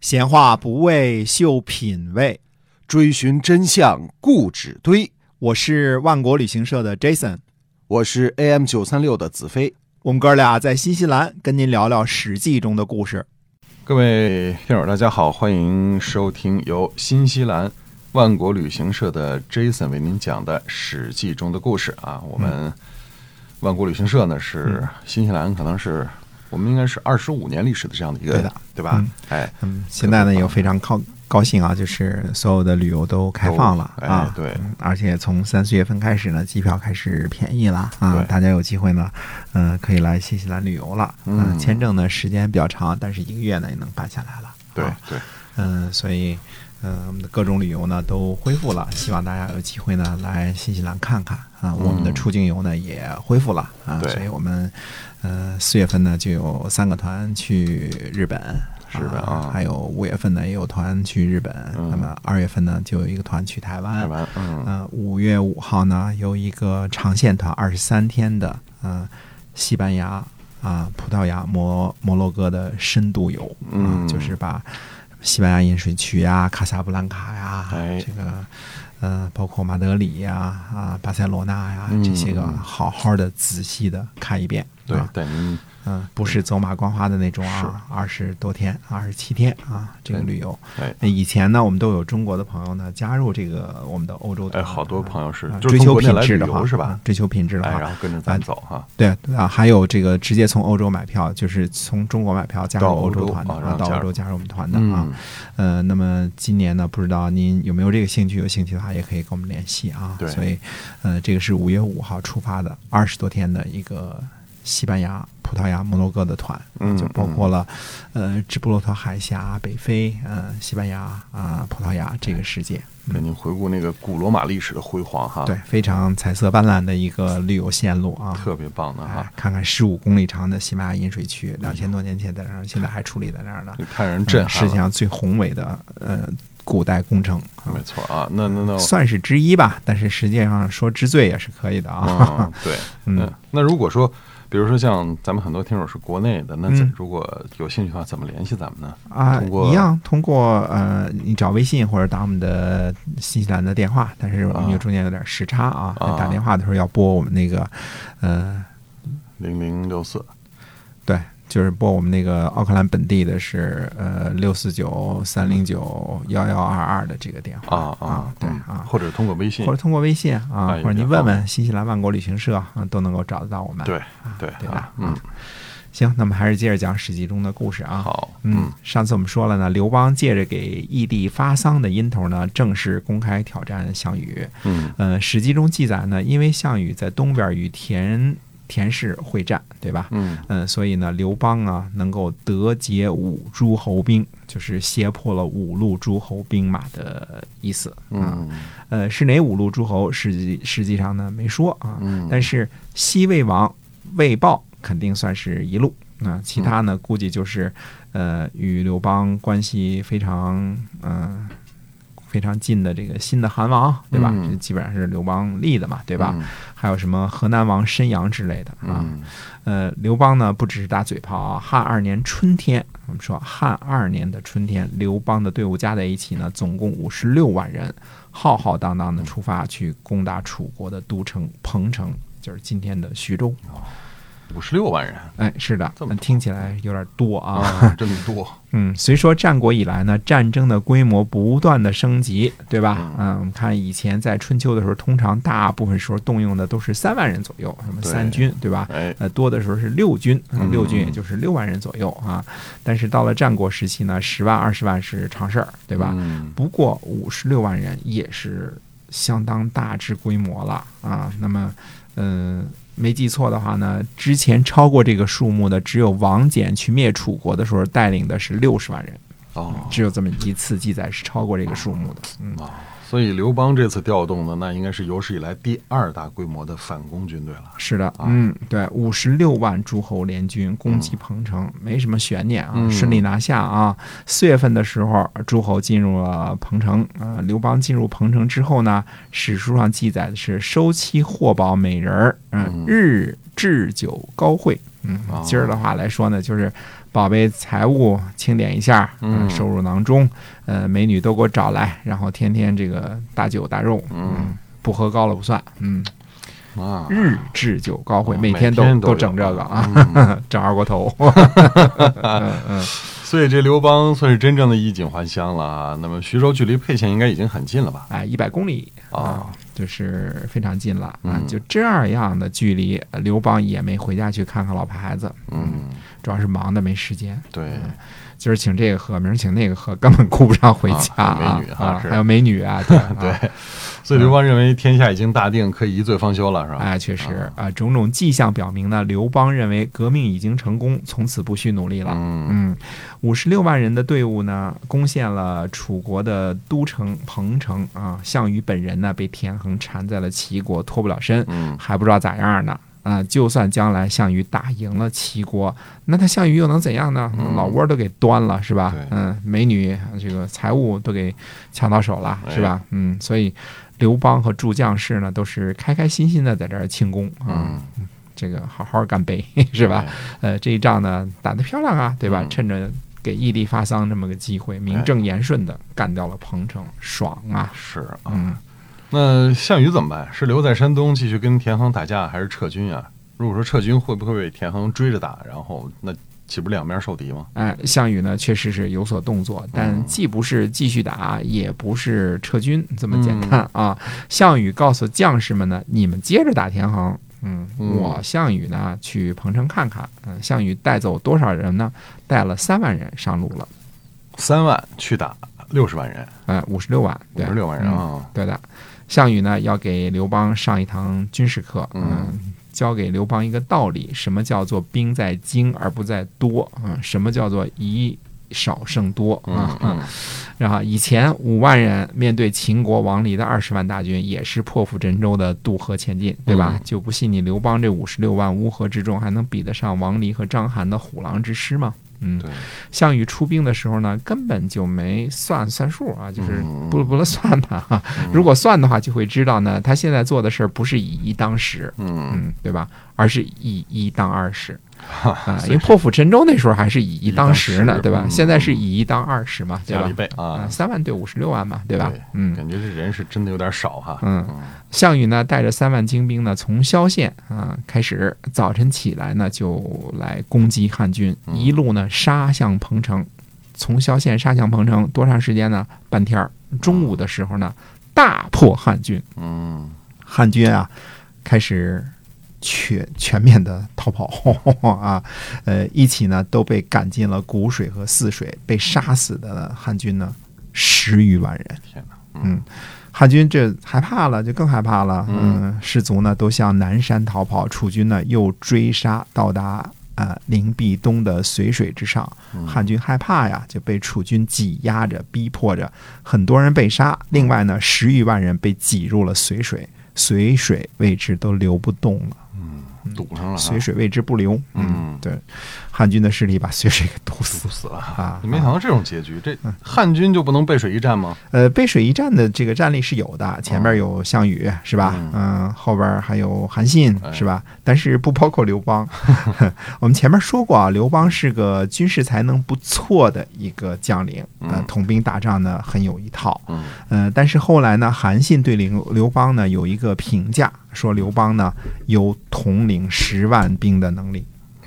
闲话不为秀品味，追寻真相固执堆。我是万国旅行社的 Jason，我是 AM 九三六的子飞。我们哥俩在新西兰跟您聊聊《史记》中的故事。各位听友，大家好，欢迎收听由新西兰万国旅行社的 Jason 为您讲的《史记》中的故事啊。我们万国旅行社呢是新西兰，可能是我们应该是二十五年历史的这样的一个，对的对吧？哎，嗯，现在呢也非常高高兴啊，就是所有的旅游都开放了啊，对嗯而且从三四月份开始呢，机票开始便宜了啊，大家有机会呢，嗯、可以来新西兰旅游了。嗯签证呢时间比较长，但是一个月呢也能办下来了。对啊对，嗯，所以，嗯，我们的各种旅游呢都恢复了，希望大家有机会呢来新西兰看看啊。我们的出境游呢也恢复了啊，所以我们，呃，四月份呢就有三个团去日本。日本啊还有五月份呢也有团去日本，嗯那么二月份呢就有一个团去台湾，台湾，嗯，呃，五月五号呢有一个长线团，二十三天的，嗯，西班牙啊、葡萄牙、摩摩洛哥的深度游，啊嗯就是把西班牙饮水区呀、卡萨布兰卡呀，哎这个。呃，包括马德里呀、啊，巴塞罗那呀，嗯这些个好好的、仔细的看一遍。对啊，带您嗯，不是走马观花的那种啊，二十多天、二十七天啊，这个旅游。哎那以前呢，我们都有中国的朋友呢加入这个我们的欧洲团，哎，好多朋友是追求品质的话是吧啊？追求品质的哎，话，然后跟着咱走哈。对啊，还有这个直接从欧洲买票，就是从中国买票加入欧洲团的啊，到欧洲加入我们团的啊嗯。呃，那么今年呢，不知道您有没有这个兴趣？有兴趣的话，也可以跟我们联系啊。对所以，呃，这个是五月五号出发的，二十多天的一个西班牙、葡萄牙、摩洛哥的团，嗯就包括了呃直布罗陀海峡、北非、呃西班牙啊、葡萄牙这个世界。给您回顾那个古罗马历史的辉煌哈，对，，非常彩色斑斓的一个旅游线路啊，特别棒的哎哈，，看看十五公里长的喜马拉雅饮水区，两千多年前在那儿，现在还矗立在那儿呢，看人震嗯撼了。世界上最宏伟的呃古代工程啊。没，错啊，那那那算是之一吧，但是实际上说之最也是可以的啊。嗯，对，嗯。嗯，那如果说，比如说像咱们很多听友是国内的，那如果有兴趣的话，怎么联系咱们呢？啊一样通过呃，你找微信或者打我们的新西兰的电话，但是我们啊有中间有点时差啊，啊。打电话的时候要拨我们那个呃，零零六四，对，就是拨我们那个奥克兰本地的是呃六四九三零九幺幺二二的这个电话啊啊，对嗯啊，或者通过微信或者，通过微信啊，哎或者您问问新西兰万国旅行社啊，都能够找得到我们。对啊对对吧啊？嗯啊，行，那么还是接着讲《史记》中的故事啊。好，嗯，上次我们说了呢，刘邦借着给义帝发丧的因头呢，正式公开挑战项羽。嗯呃，《史记》中记载呢，因为项羽在东边与田田氏会战，对吧？嗯嗯，所以呢，刘邦啊能够得解五诸侯兵，就是胁迫了五路诸侯兵马的意思啊。嗯呃，是哪五路诸侯？实际实际上呢没说啊。嗯，但是西魏王魏豹肯定算是一路，啊、其他呢估计就是呃与刘邦关系非常嗯、非常近的这个新的韩王，对吧？嗯这基本上是刘邦立的嘛，对吧？嗯还有什么河南王申阳之类的啊。嗯呃，刘邦呢不只是打嘴炮啊，汉二年春天，我们说汉二年的春天，刘邦的队伍加在一起呢，总共五十六万人，浩浩荡荡的出发去攻打楚国的都城彭城，就是今天的徐州。五十六万人哎，是的这么，听起来有点多啊。啊，这么多，嗯，虽说战国以来呢，战争的规模不断的升级，对吧？嗯嗯，我们看以前在春秋的时候，通常大部分时候动用的都是三万人左右，什么对三军，对吧？哎，呃，多的时候是六军，六军也就是六万人左右啊。但是到了战国时期呢，十万、二十万是常事儿，对吧？嗯不过五十六万人也是相当大致规模了啊。那么，嗯、没记错的话呢，之前超过这个数目的只有王翦去灭楚国的时候带领的是六十万人，哦。只有这么一次记载是超过这个数目的。嗯，啊，所以刘邦这次调动的，那应该是有史以来第二大规模的反攻军队了。是的，嗯，对，五十六万诸侯联军攻击彭城，没什么悬念啊，嗯顺利拿下啊。四月份的时候，诸侯进入了彭城，呃，刘邦进入彭城之后呢，史书上记载的是收期获宝美人儿，嗯，嗯日置酒高会。嗯哦，今儿的话来说呢，就是宝贝财务清点一下，嗯。收入囊中，呃，美女都给我找来，然后天天这个大酒大肉，嗯，不喝高了不算，嗯，啊，日制酒高会，哦每天都都整这个啊，嗯。整二锅头，嗯嗯，所以这刘邦算是真正的衣锦还乡了啊。那么徐州距离沛县应该已经很近了吧？哎，一百公里。啊啊，就是非常近了啊嗯，就这样的距离，呃刘邦也没回家去看看老婆孩子，嗯，主要是忙的没时间。对，今儿请这个喝，明儿请那个喝，根本顾不上回家美女啊啊，还有美女啊，对啊对，所以刘邦认为天下已经大定，可以一醉方休了，是吧？哎，确实啊，种种迹象表明呢，刘邦认为革命已经成功，从此不需努力了。嗯嗯，五十六万人的队伍呢，攻陷了楚国的都城彭城啊。项羽本人呢，被田横缠在了齐国，脱不了身，嗯还不知道咋样呢。啊，就算将来项羽打赢了齐国，那他项羽又能怎样呢？嗯老窝都给端了，是吧？嗯，美女这个财物都给抢到手了，哎是吧？嗯，所以刘邦和诸将士呢，都是开开心心的在这儿庆功啊。嗯，这个好好干杯，是吧？呃，这一仗呢打得漂亮啊，对吧？嗯趁着给义帝发丧这么个机会，名正言顺的干掉了彭城，爽啊！是啊。嗯，那项羽怎么办？是留在山东继续跟田横打架，还是撤军啊？如果说撤军，会不会被田横追着打？然后那岂不是两面受敌吗？哎，项羽呢确实是有所动作，但嗯既不是继续打，也不是撤军这么简嗯单啊。项羽告诉将士们呢，你们接着打田横。嗯，嗯我项羽呢去彭城看看。嗯，项羽带走多少人呢？带了三万人上路了。三万去打六十万人，呃，五十六万，五十六万人嗯啊！对的，项羽呢要给刘邦上一堂军事课，嗯嗯，教给刘邦一个道理：什么叫做兵在精而不在多？嗯，什么叫做以少胜多？嗯啊，嗯然后以前五万人面对秦国王离的二十万大军，也是破釜沉舟的渡河前进，对吧？嗯就不信你刘邦这五十六万乌合之众还能比得上王离和章邯的虎狼之师吗？嗯，项羽出兵的时候呢，根本就没算算数啊，就是嗯。不了不了算他哈。嗯。如果算的话，就会知道呢，他现在做的事儿不是以一当十，嗯，嗯，对吧？而是以一当二十。哈啊，因为破釜沉舟那时候还是以一当十呢，对吧？嗯现在是以一当二十嘛，对吧一？倍啊，啊！三万对五十六万嘛，对吧？嗯，感觉这人是真的有点少哈。嗯项羽呢带着三万精兵呢，从萧县啊开始，早晨起来呢就来攻击汉军，嗯一路呢杀向彭城。从萧县杀向彭城多长时间呢？半天儿。中午的时候呢，大破汉军。嗯汉军啊，开始全全面的逃跑 啊，呃，一起呢都被赶进了谷水和泗水，被杀死的汉军呢十余万人。嗯，汉军这害怕了，就更害怕了。嗯嗯，士卒呢都向南山逃跑，楚军呢又追杀到达呃灵璧东的随水之上。嗯汉军害怕呀，就被楚军挤压着、逼迫着，很多人被杀。另外呢，十余万人被挤入了随水，随水位置都流不动了，嗯，堵上了随，水位之不流。嗯对，汉军的势力把随水给堵死了啊你没想到这种结局，这汉军就不能背水一战吗？呃，背水一战的这个战力是有的，前面有项羽是吧？嗯嗯，后边还有韩信哎是吧？但是不包括刘邦。我们前面说过啊，刘邦是个军事才能不错的一个将领，呃嗯，统兵打仗呢很有一套。嗯呃，但是后来呢，韩信对刘刘邦呢有一个评价，说刘邦呢有统领十万兵的能力。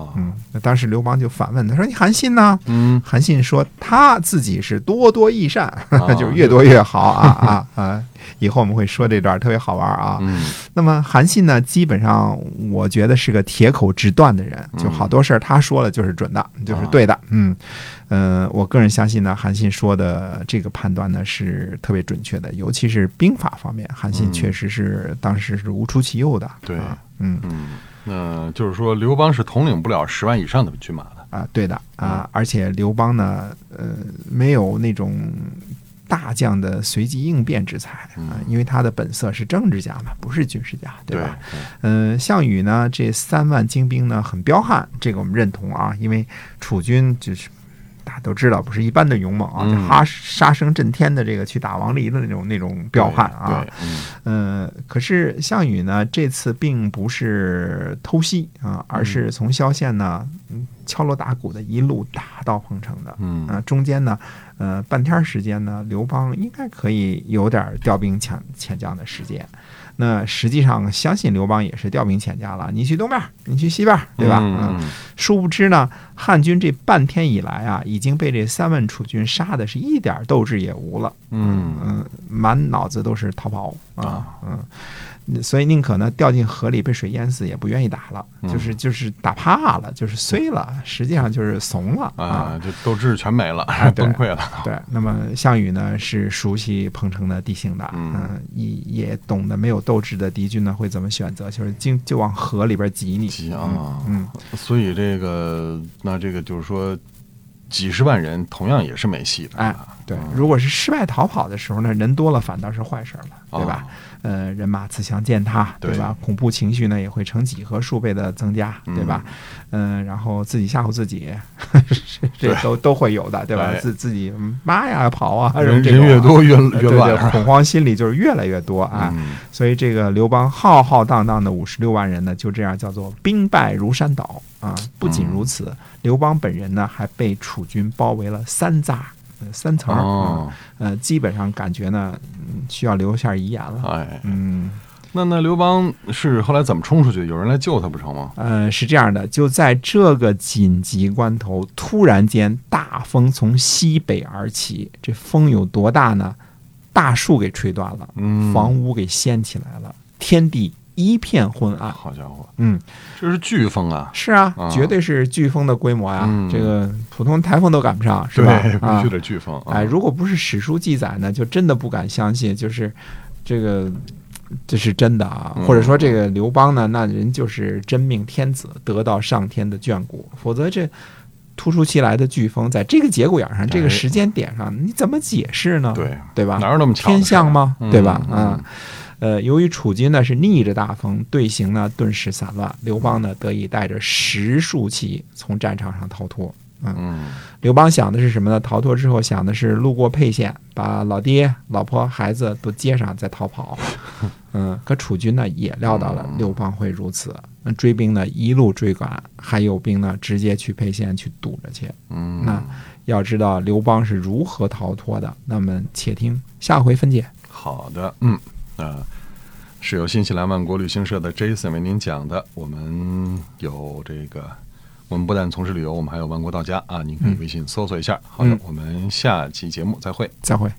啊嗯，那当时刘邦就反问他说：“你韩信呢？”嗯韩信说他自己是多多益善，啊就是越多越好啊啊 啊！以后我们会说这段特别好玩啊。嗯那么韩信呢，基本上我觉得是个铁口直断的人，就好多事儿他说了就是准的，就是对的。嗯，呃，我个人相信呢，韩信说的这个判断呢是特别准确的，尤其是兵法方面，韩信嗯确实是当时是无出其右的。对啊嗯。嗯，那就是说刘邦是统领不了十万以上的军马的。啊，对的啊，而且刘邦呢，呃，没有那种大将的随机应变之才啊，因为他的本色是政治家嘛，不是军事家，对吧？对嗯、项羽呢，这三万精兵呢很彪悍，这个我们认同啊，因为楚军就是。大家都知道，不是一般的勇猛啊，嗯。哈杀声震天的这个去打王离的那种那种彪悍啊，嗯。呃，可是项羽呢，这次并不是偷袭啊，而是从萧县呢，嗯敲锣打鼓的一路打到彭城的。嗯啊，中间呢，呃，半天时间呢，刘邦应该可以有点调兵遣遣将的时间。那实际上，相信刘邦也是调兵遣将了，你去东边，你去西边，对吧？嗯嗯殊不知呢，汉军这半天以来啊，已经被这三万楚军杀的是一点斗志也无了。嗯嗯，满脑子都是逃跑啊啊，嗯，所以宁可呢掉进河里被水淹死，也不愿意打了，嗯就是就是打怕了，就是衰了，实际上就是怂了啊，就斗志全没了，崩溃了。对，那么项羽呢是熟悉彭城的地形的，嗯嗯，也也懂得没有斗志的敌军呢会怎么选择，就是经就往河里边挤你，挤啊嗯，所以这个那这个就是说，几十万人同样也是没戏的。哎对，如果是失败逃跑的时候呢，人多了反倒是坏事了，对吧？呃，人马自相践踏，对对吧？恐怖情绪呢也会成几何数倍的增加，对吧？嗯、然后自己吓唬自己，这都都会有的，对吧？哎自自己嗯妈呀跑啊，人越多越越乱恐慌心理就是越来越多啊。嗯所以这个刘邦浩浩荡荡的五十六万人呢，就这样叫做兵败如山倒啊！不仅如此，刘邦本人呢还被楚军包围了三匝、呃三层儿，呃，基本上感觉呢，嗯需要留下遗言了。哎，嗯，那那刘邦是后来怎么冲出去？有人来救他不成吗？呃，是这样的，就在这个紧急关头，突然间大风从西北而起，这风有多大呢？大树给吹断了，嗯，房屋给掀起来了，天地一片昏暗。好家伙，嗯，这是飓风啊！是啊，啊绝对是飓风的规模呀，嗯这个普通台风都赶不上，是吧？对，必啊须，得飓风。啊哎，如果不是史书记载呢，就真的不敢相信，就是这个这是真的啊，嗯或者说这个刘邦呢，那人就是真命天子，得到上天的眷顾，否则这。突如其来的飓风，在这个节骨眼上、这个哎时间点上，你怎么解释呢？对对吧？哪有那么巧的天象吗？嗯对吧？嗯啊，呃，由于楚军呢是逆着大风，队形呢顿时散乱，刘邦呢得以带着十数骑从战场上逃脱。嗯刘邦想的是什么呢？逃脱之后想的是路过沛县，把老爹、老婆、孩子都接上再逃跑。嗯，可楚军呢也料到了刘邦会如此，那追兵呢一路追赶，还有兵呢直接去沛县去堵着去。嗯，那要知道刘邦是如何逃脱的，那么且听下回分解。好的，嗯，啊、是由新西兰万国旅行社的 Jason 为您讲的。我们有这个，我们不但从事旅游，我们还有万国到家啊，您可以微信搜索一下。好的，嗯我们下期节目再会。再会。